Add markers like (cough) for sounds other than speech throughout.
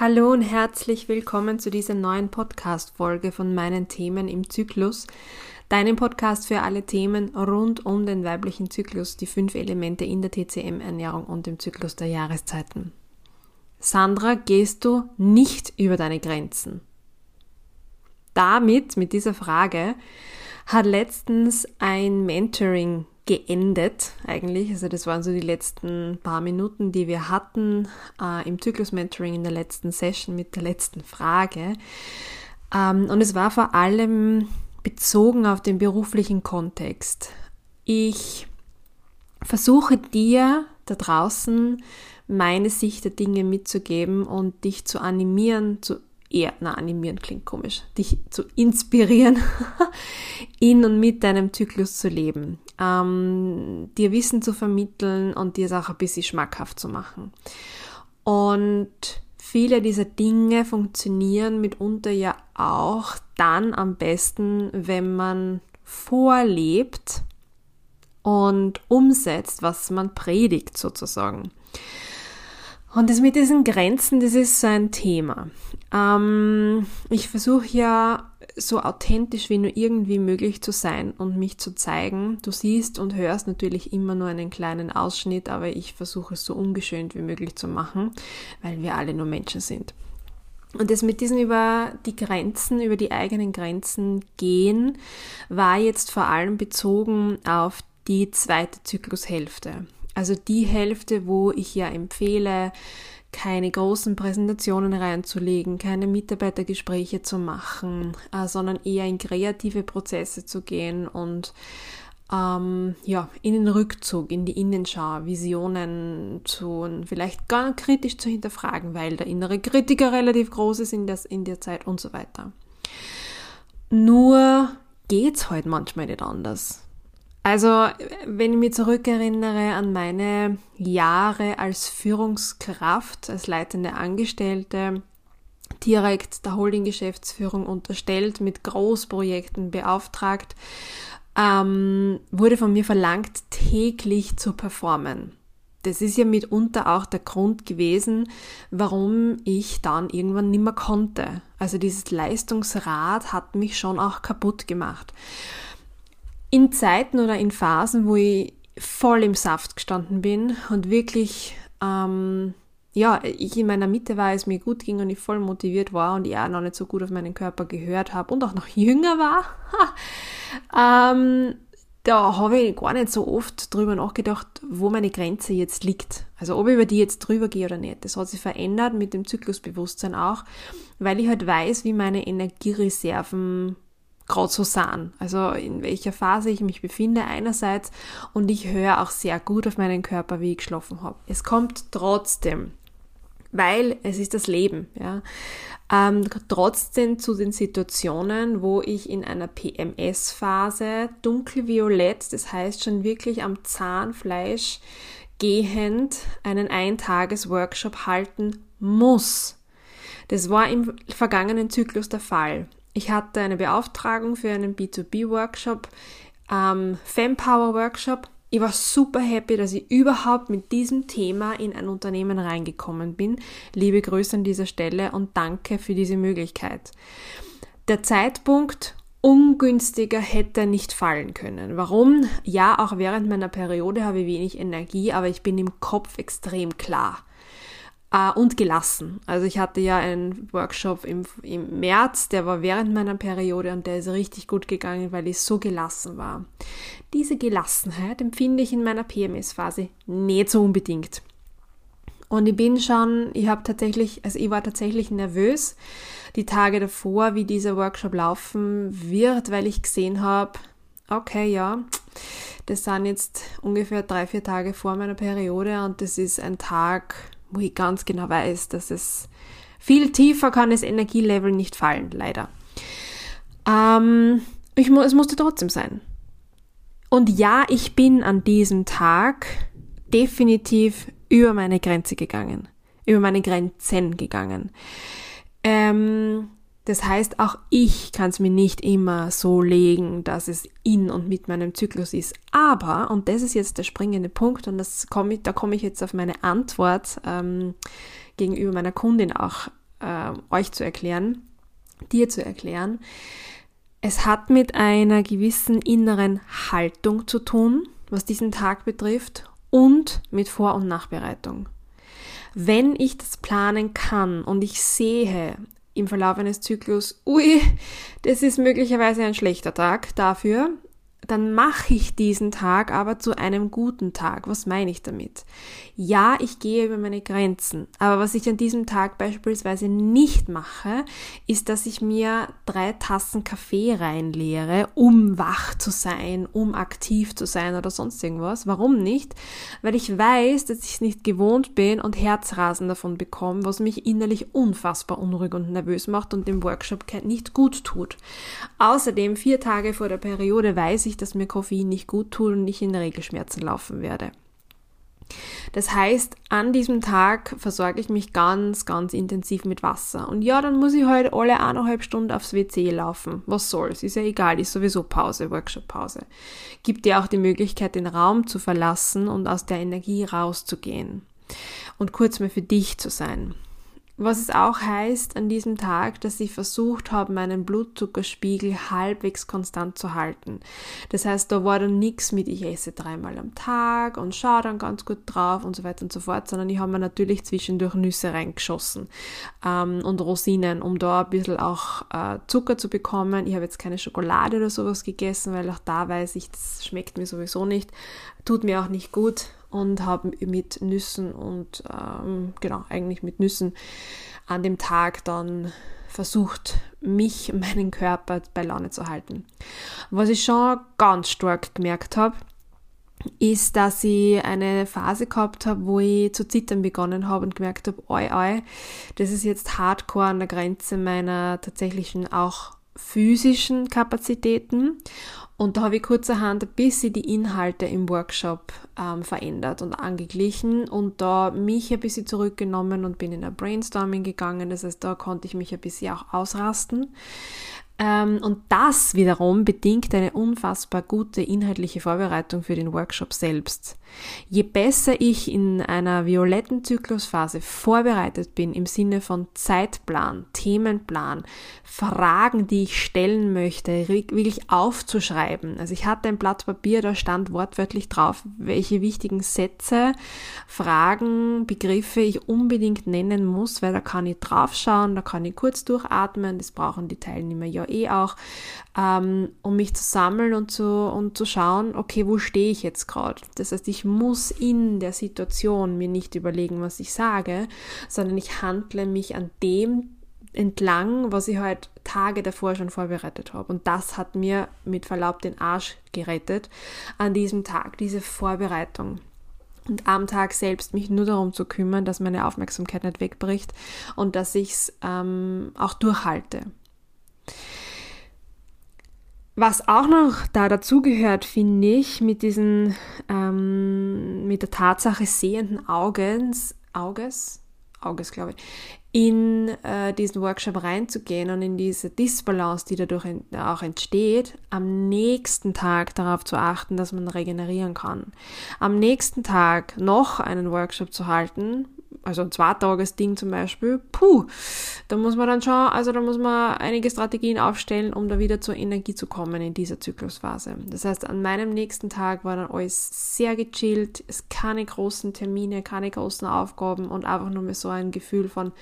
Hallo und herzlich willkommen zu dieser neuen Podcast-Folge von meinen Themen im Zyklus. Deinem Podcast für alle Themen rund um den weiblichen Zyklus, die fünf Elemente in der TCM-Ernährung und dem Zyklus der Jahreszeiten. Sandra, gehst du nicht über deine Grenzen? Damit, mit dieser Frage, hat letztens ein Mentoring geendet eigentlich. Also das waren so die letzten paar Minuten, die wir hatten äh, im Zyklus-Mentoring in der letzten Session mit der letzten Frage. Ähm, und es war vor allem bezogen auf den beruflichen Kontext. Ich versuche dir da draußen meine Sicht der Dinge mitzugeben und dich zu animieren, zu eher, na, animieren klingt komisch, dich zu inspirieren, (laughs) in und mit deinem Zyklus zu leben, ähm, dir Wissen zu vermitteln und dir es auch ein bisschen schmackhaft zu machen. Und viele dieser Dinge funktionieren mitunter ja auch dann am besten, wenn man vorlebt und umsetzt, was man predigt sozusagen. Und das mit diesen Grenzen, das ist so ein Thema. Ähm, ich versuche ja so authentisch wie nur irgendwie möglich zu sein und mich zu zeigen. Du siehst und hörst natürlich immer nur einen kleinen Ausschnitt, aber ich versuche es so ungeschönt wie möglich zu machen, weil wir alle nur Menschen sind. Und das mit diesen über die Grenzen, über die eigenen Grenzen gehen, war jetzt vor allem bezogen auf die zweite Zyklushälfte. Also die Hälfte, wo ich ja empfehle, keine großen Präsentationen reinzulegen, keine Mitarbeitergespräche zu machen, äh, sondern eher in kreative Prozesse zu gehen und ähm, ja, in den Rückzug, in die Innenschau, Visionen zu vielleicht gar kritisch zu hinterfragen, weil der innere Kritiker relativ groß ist in der, in der Zeit und so weiter. Nur geht's halt manchmal nicht anders. Also, wenn ich mich zurückerinnere an meine Jahre als Führungskraft, als leitende Angestellte, direkt der Holding-Geschäftsführung unterstellt, mit Großprojekten beauftragt, ähm, wurde von mir verlangt, täglich zu performen. Das ist ja mitunter auch der Grund gewesen, warum ich dann irgendwann nimmer konnte. Also dieses Leistungsrad hat mich schon auch kaputt gemacht in Zeiten oder in Phasen, wo ich voll im Saft gestanden bin und wirklich, ähm, ja, ich in meiner Mitte war, es mir gut ging und ich voll motiviert war und ich auch noch nicht so gut auf meinen Körper gehört habe und auch noch (laughs) jünger war, (laughs) ähm, da habe ich gar nicht so oft drüber nachgedacht, wo meine Grenze jetzt liegt. Also ob ich über die jetzt drüber gehe oder nicht. Das hat sich verändert mit dem Zyklusbewusstsein auch, weil ich halt weiß, wie meine Energiereserven gerade so sind. Also in welcher Phase ich mich befinde einerseits und ich höre auch sehr gut auf meinen Körper, wie ich geschlafen habe. Es kommt trotzdem, weil es ist das Leben, ja, ähm, trotzdem zu den Situationen, wo ich in einer PMS-Phase dunkelviolett, das heißt schon wirklich am Zahnfleisch gehend, einen Eintages-Workshop halten muss. Das war im vergangenen Zyklus der Fall. Ich hatte eine Beauftragung für einen B2B-Workshop, ähm, Fempower-Workshop. Ich war super happy, dass ich überhaupt mit diesem Thema in ein Unternehmen reingekommen bin. Liebe Grüße an dieser Stelle und danke für diese Möglichkeit. Der Zeitpunkt ungünstiger hätte nicht fallen können. Warum? Ja, auch während meiner Periode habe ich wenig Energie, aber ich bin im Kopf extrem klar äh, und gelassen. Also ich hatte ja einen Workshop im, im März, der war während meiner Periode und der ist richtig gut gegangen, weil ich so gelassen war. Diese Gelassenheit empfinde ich in meiner PMS-Phase nicht so unbedingt. Und ich bin schon, ich habe tatsächlich, also ich war tatsächlich nervös die Tage davor, wie dieser Workshop laufen wird, weil ich gesehen habe, okay, ja, das sind jetzt ungefähr drei, vier Tage vor meiner Periode und das ist ein Tag, wo ich ganz genau weiß, dass es viel tiefer kann das Energielevel nicht fallen, leider. Ähm, ich, es musste trotzdem sein. Und ja, ich bin an diesem Tag definitiv über meine Grenze gegangen, über meine Grenzen gegangen. Ähm, das heißt, auch ich kann es mir nicht immer so legen, dass es in und mit meinem Zyklus ist. Aber, und das ist jetzt der springende Punkt, und das komm ich, da komme ich jetzt auf meine Antwort ähm, gegenüber meiner Kundin auch äh, euch zu erklären, dir zu erklären. Es hat mit einer gewissen inneren Haltung zu tun, was diesen Tag betrifft, und mit Vor- und Nachbereitung. Wenn ich das planen kann und ich sehe im Verlauf eines Zyklus, ui, das ist möglicherweise ein schlechter Tag dafür, dann mache ich diesen Tag aber zu einem guten Tag. Was meine ich damit? Ja, ich gehe über meine Grenzen, aber was ich an diesem Tag beispielsweise nicht mache, ist, dass ich mir drei Tassen Kaffee reinleere, um wach zu sein, um aktiv zu sein oder sonst irgendwas. Warum nicht? Weil ich weiß, dass ich es nicht gewohnt bin und Herzrasen davon bekomme, was mich innerlich unfassbar unruhig und nervös macht und dem Workshop nicht gut tut. Außerdem, vier Tage vor der Periode weiß ich, dass mir Koffein nicht gut tut und ich in Regelschmerzen laufen werde. Das heißt, an diesem Tag versorge ich mich ganz, ganz intensiv mit Wasser. Und ja, dann muss ich halt alle eineinhalb Stunden aufs WC laufen. Was soll's? Ist ja egal, ist sowieso Pause, Workshop-Pause. Gibt dir auch die Möglichkeit, den Raum zu verlassen und aus der Energie rauszugehen. Und kurz mal für dich zu sein. Was es auch heißt an diesem Tag, dass ich versucht habe, meinen Blutzuckerspiegel halbwegs konstant zu halten. Das heißt, da war dann nichts mit, ich esse dreimal am Tag und schaue dann ganz gut drauf und so weiter und so fort, sondern ich habe mir natürlich zwischendurch Nüsse reingeschossen ähm, und Rosinen, um da ein bisschen auch äh, Zucker zu bekommen. Ich habe jetzt keine Schokolade oder sowas gegessen, weil auch da weiß ich, das schmeckt mir sowieso nicht, tut mir auch nicht gut und habe mit Nüssen und ähm, genau, eigentlich mit Nüssen an dem Tag dann versucht, mich, (laughs) meinen Körper bei Laune zu halten. Was ich schon ganz stark gemerkt habe, ist, dass ich eine Phase gehabt habe, wo ich zu zittern begonnen habe und gemerkt habe, oi, oi, das ist jetzt hardcore an der Grenze meiner tatsächlichen auch physischen Kapazitäten und da habe ich kurzerhand ein bisschen die Inhalte im Workshop ähm, verändert und angeglichen und da mich ein bisschen zurückgenommen und bin in ein Brainstorming gegangen. Das heißt, da konnte ich mich ein bisschen auch ausrasten. Ähm, und das wiederum bedingt eine unfassbar gute inhaltliche Vorbereitung für den Workshop selbst. Je besser ich in einer violetten Zyklusphase vorbereitet bin im Sinne von Zeitplan, Themenplan, Fragen, die ich stellen möchte, wirklich aufzuschreiben. Also ich hatte ein Blatt Papier, da stand wortwörtlich drauf, welche wichtigen Sätze, Fragen, Begriffe ich unbedingt nennen muss, weil da kann ich draufschauen, da kann ich kurz durchatmen, das brauchen die Teilnehmer ja eh auch, ähm, um mich zu sammeln und zu, und zu schauen, okay, wo stehe ich jetzt gerade? Das heißt, ich muss in der Situation mir nicht überlegen, was ich sage, sondern ich handle mich an dem entlang, was ich halt Tage davor schon vorbereitet habe. Und das hat mir mit Verlaub den Arsch gerettet an diesem Tag, diese Vorbereitung. Und am Tag selbst mich nur darum zu kümmern, dass meine Aufmerksamkeit nicht wegbricht und dass ich es ähm, auch durchhalte. Was auch noch da dazugehört, finde ich, mit diesen, ähm, mit der Tatsache sehenden Augens, Auges, Auges, glaube ich, in äh, diesen Workshop reinzugehen und in diese Disbalance, die dadurch auch entsteht, am nächsten Tag darauf zu achten, dass man regenerieren kann. Am nächsten Tag noch einen Workshop zu halten, also ein Zweitages-Ding zum Beispiel, puh, da muss man dann schon, also da muss man einige Strategien aufstellen, um da wieder zur Energie zu kommen in dieser Zyklusphase. Das heißt, an meinem nächsten Tag war dann alles sehr gechillt, es keine großen Termine, keine großen Aufgaben und einfach nur mehr so ein Gefühl von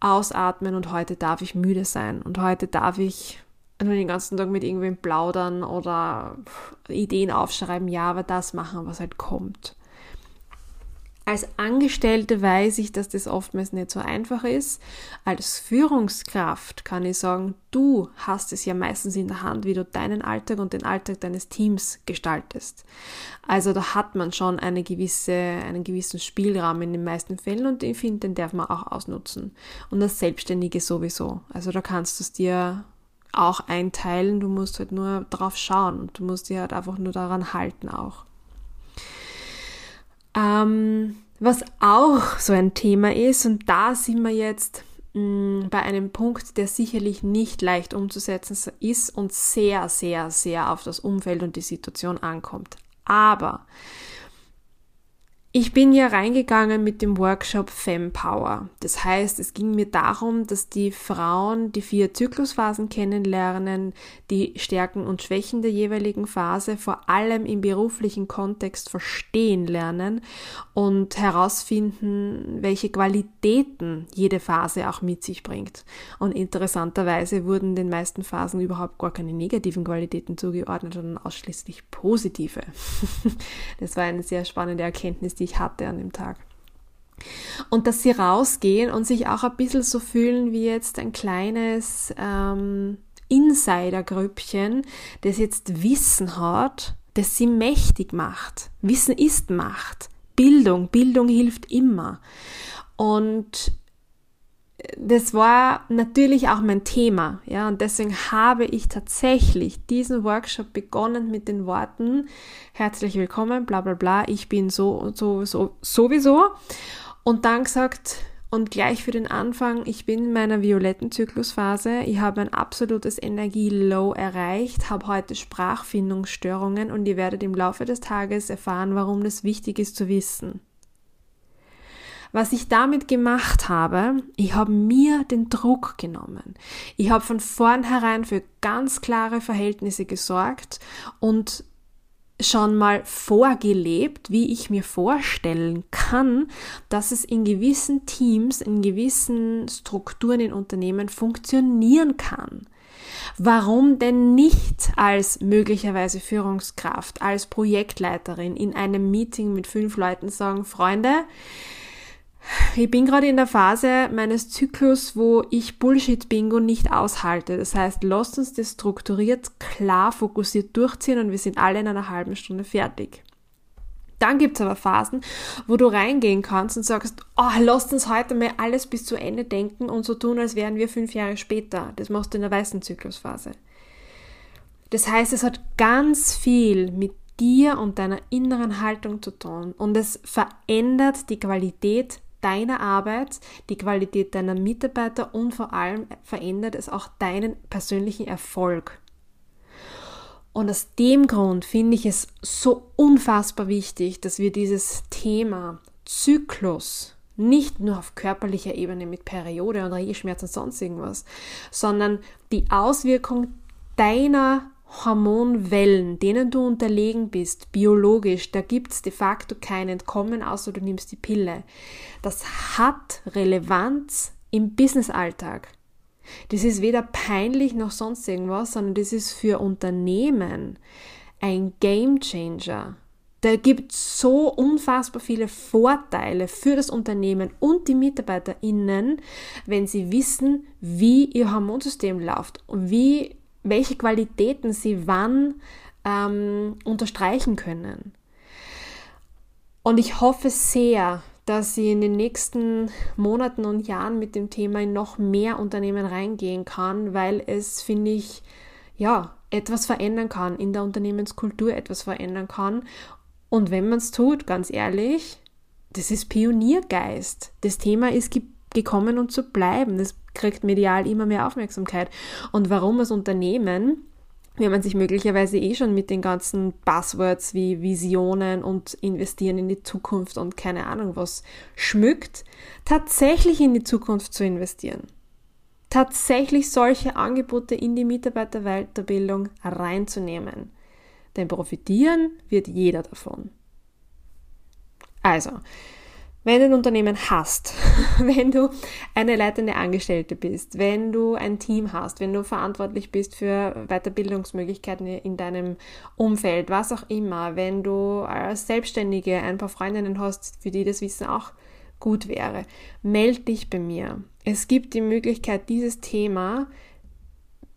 Ausatmen und heute darf ich müde sein und heute darf ich nur den ganzen Tag mit irgendwem plaudern oder Ideen aufschreiben, ja, aber das machen, was halt kommt. Als Angestellte weiß ich, dass das oftmals nicht so einfach ist. Als Führungskraft kann ich sagen, du hast es ja meistens in der Hand, wie du deinen Alltag und den Alltag deines Teams gestaltest. Also da hat man schon eine gewisse, einen gewissen Spielraum in den meisten Fällen und ich finde, den darf man auch ausnutzen. Und das Selbstständige sowieso. Also da kannst du es dir auch einteilen, du musst halt nur drauf schauen und du musst dir halt einfach nur daran halten auch. Ähm, was auch so ein Thema ist, und da sind wir jetzt mh, mm, bei einem Punkt, der sicherlich nicht leicht umzusetzen ist und sehr, sehr, sehr auf das Umfeld und die Situation ankommt. Aber Ich bin ja reingegangen mit dem Workshop Fempower. Das heißt, es ging mir darum, dass die Frauen die vier Zyklusphasen kennenlernen, die Stärken und Schwächen der jeweiligen Phase, vor allem im beruflichen Kontext verstehen lernen und herausfinden, welche Qualitäten jede Phase auch mit sich bringt. Und interessanterweise wurden den meisten Phasen überhaupt gar keine negativen Qualitäten zugeordnet, sondern ausschließlich positive. (laughs) Das war eine sehr spannende Erkenntnis, die ich hatte an dem Tag. Und dass sie rausgehen und sich auch ein bisschen so fühlen wie jetzt ein kleines ähm, Insider-Grüppchen, das jetzt Wissen hat, das sie mächtig macht. Wissen ist Macht. Bildung, Bildung hilft immer. Und das war natürlich auch mein Thema, ja, und deswegen habe ich tatsächlich diesen Workshop begonnen mit den Worten herzlich willkommen, bla bla bla, ich bin so so so sowieso und dann gesagt und gleich für den Anfang, ich bin in meiner violetten Zyklusphase, ich habe ein absolutes Energie-Low erreicht, habe heute Sprachfindungsstörungen und ihr werdet im Laufe des Tages erfahren, warum das wichtig ist zu wissen. Was ich damit gemacht habe, ich habe mir den Druck genommen. Ich habe von vornherein für ganz klare Verhältnisse gesorgt und schon mal vorgelebt, wie ich mir vorstellen kann, dass es in gewissen Teams, in gewissen Strukturen in Unternehmen funktionieren kann. Warum denn nicht als möglicherweise Führungskraft, als Projektleiterin in einem Meeting mit fünf Leuten sagen, Freunde, ich bin gerade in der Phase meines Zyklus, wo ich Bullshit-Bingo nicht aushalte. Das heißt, lasst uns das strukturiert, klar, fokussiert durchziehen und wir sind alle in einer halben Stunde fertig. Dann gibt's aber Phasen, wo du reingehen kannst und sagst, oh, lasst uns heute mal alles bis zu Ende denken und so tun, als wären wir fünf Jahre später. Das machst du in der weißen Zyklusphase. Das heißt, es hat ganz viel mit dir und deiner inneren Haltung zu tun und es verändert die Qualität deiner Arbeit, die Qualität deiner Mitarbeiter und vor allem verändert es auch deinen persönlichen Erfolg. Und aus dem Grund finde ich es so unfassbar wichtig, dass wir dieses Thema Zyklus nicht nur auf körperlicher Ebene mit Periode und Regelschmerzen und sonst irgendwas, sondern die Auswirkung deiner Hormonwellen, denen du unterlegen bist, biologisch, da gibt es de facto kein Entkommen, außer du nimmst die Pille. Das hat Relevanz im Businessalltag. Das ist weder peinlich noch sonst irgendwas, sondern das ist für Unternehmen ein Game Changer. Da gibt so unfassbar viele Vorteile für das Unternehmen und die MitarbeiterInnen, wenn sie wissen, wie ihr Hormonsystem läuft und wie welche Qualitäten sie wann ähm, unterstreichen können. Und ich hoffe sehr, dass sie in den nächsten Monaten und Jahren mit dem Thema in noch mehr Unternehmen reingehen kann, weil es, finde ich, ja, etwas verändern kann, in der Unternehmenskultur etwas verändern kann. Und wenn man es tut, ganz ehrlich, das ist Pioniergeist. Das Thema ist gekommen, um zu bleiben. Das kriegt medial immer mehr Aufmerksamkeit. Und warum als Unternehmen, wenn man sich möglicherweise eh schon mit den ganzen Buzzwords wie Visionen und investieren in die Zukunft und keine Ahnung was schmückt, tatsächlich in die Zukunft zu investieren. Tatsächlich solche Angebote in die Mitarbeiterweiterbildung reinzunehmen. Denn profitieren wird jeder davon. Also, wenn du ein Unternehmen hast, (laughs) wenn du eine leitende Angestellte bist, wenn du ein Team hast, wenn du verantwortlich bist für Weiterbildungsmöglichkeiten in deinem Umfeld, was auch immer, wenn du als Selbstständige ein paar Freundinnen hast, für die das Wissen auch gut wäre, meld dich bei mir. Es gibt die Möglichkeit, dieses Thema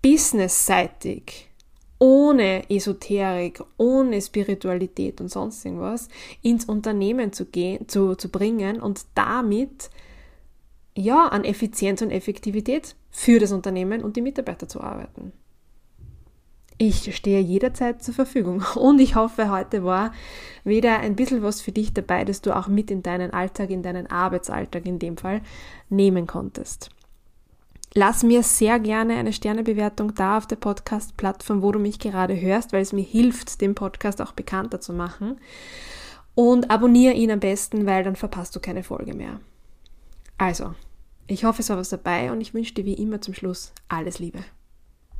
businessseitig ohne Esoterik, ohne Spiritualität und sonst irgendwas ins Unternehmen zu gehen, zu, zu bringen und damit ja an Effizienz und Effektivität für das Unternehmen und die Mitarbeiter zu arbeiten. Ich stehe jederzeit zur Verfügung (laughs) und ich hoffe, heute war wieder ein bisschen was für dich dabei, das du auch mit in deinen Alltag, in deinen Arbeitsalltag in dem Fall nehmen konntest. Lass mir sehr gerne eine Sternebewertung da auf der Podcast-Plattform, wo du mich gerade hörst, weil es mir hilft, den Podcast auch bekannter zu machen. Und abonniere ihn am besten, weil dann verpasst du keine Folge mehr. Also, ich hoffe, es war was dabei und ich wünsche dir wie immer zum Schluss alles Liebe.